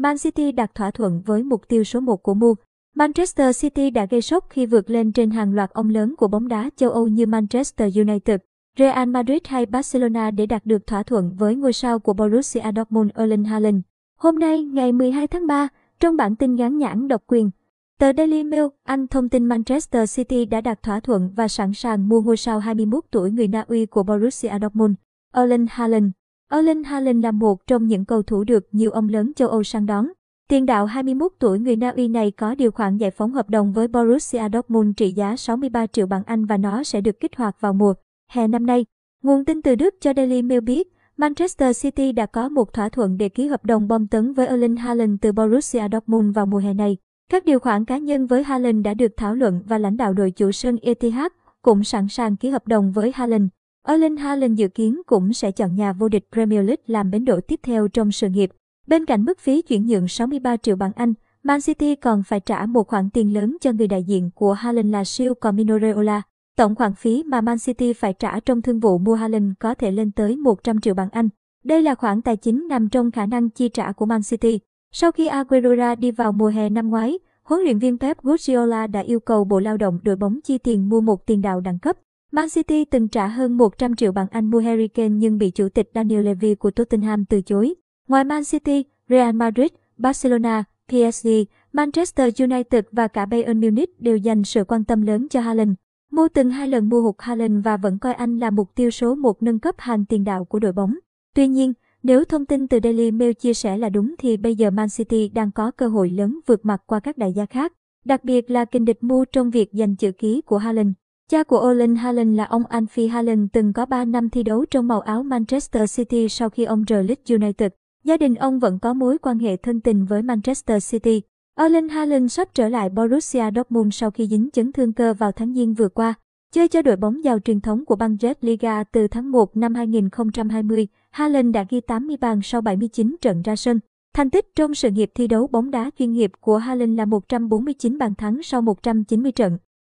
Man City đạt thỏa thuận với mục tiêu số 1 của Mu. Manchester City đã gây sốc khi vượt lên trên hàng loạt ông lớn của bóng đá châu Âu như Manchester United, Real Madrid hay Barcelona để đạt được thỏa thuận với ngôi sao của Borussia Dortmund Erling Haaland. Hôm nay, ngày 12 tháng 3, trong bản tin ngắn nhãn độc quyền, tờ Daily Mail, Anh thông tin Manchester City đã đạt thỏa thuận và sẵn sàng mua ngôi sao 21 tuổi người Na Uy của Borussia Dortmund, Erling Haaland. Erling Haaland là một trong những cầu thủ được nhiều ông lớn châu Âu săn đón. Tiền đạo 21 tuổi người Na Uy này có điều khoản giải phóng hợp đồng với Borussia Dortmund trị giá 63 triệu bảng Anh và nó sẽ được kích hoạt vào mùa hè năm nay. Nguồn tin từ Đức cho Daily Mail biết, Manchester City đã có một thỏa thuận để ký hợp đồng bom tấn với Erling Haaland từ Borussia Dortmund vào mùa hè này. Các điều khoản cá nhân với Haaland đã được thảo luận và lãnh đạo đội chủ sân Etihad cũng sẵn sàng ký hợp đồng với Haaland. Erling Haaland dự kiến cũng sẽ chọn nhà vô địch Premier League làm bến đỗ tiếp theo trong sự nghiệp. Bên cạnh mức phí chuyển nhượng 63 triệu bảng Anh, Man City còn phải trả một khoản tiền lớn cho người đại diện của Haaland là siêu Comino Reola. Tổng khoản phí mà Man City phải trả trong thương vụ mua Haaland có thể lên tới 100 triệu bảng Anh. Đây là khoản tài chính nằm trong khả năng chi trả của Man City. Sau khi Aguero đi vào mùa hè năm ngoái, huấn luyện viên Pep Guardiola đã yêu cầu Bộ Lao động đội bóng chi tiền mua một tiền đạo đẳng cấp. Man City từng trả hơn 100 triệu bảng Anh mua Harry Kane nhưng bị chủ tịch Daniel Levy của Tottenham từ chối. Ngoài Man City, Real Madrid, Barcelona, PSG, Manchester United và cả Bayern Munich đều dành sự quan tâm lớn cho Haaland. Mua từng hai lần mua hụt Haaland và vẫn coi anh là mục tiêu số một nâng cấp hàng tiền đạo của đội bóng. Tuy nhiên, nếu thông tin từ Daily Mail chia sẻ là đúng thì bây giờ Man City đang có cơ hội lớn vượt mặt qua các đại gia khác, đặc biệt là kình địch Mu trong việc giành chữ ký của Haaland. Cha của Olin Haaland là ông Anfi Haaland từng có 3 năm thi đấu trong màu áo Manchester City sau khi ông rời Leeds United. Gia đình ông vẫn có mối quan hệ thân tình với Manchester City. Erling Haaland sắp trở lại Borussia Dortmund sau khi dính chấn thương cơ vào tháng Giêng vừa qua. Chơi cho đội bóng giàu truyền thống của Bundesliga từ tháng 1 năm 2020, Haaland đã ghi 80 bàn sau 79 trận ra sân. Thành tích trong sự nghiệp thi đấu bóng đá chuyên nghiệp của Haaland là 149 bàn thắng sau 190 trận.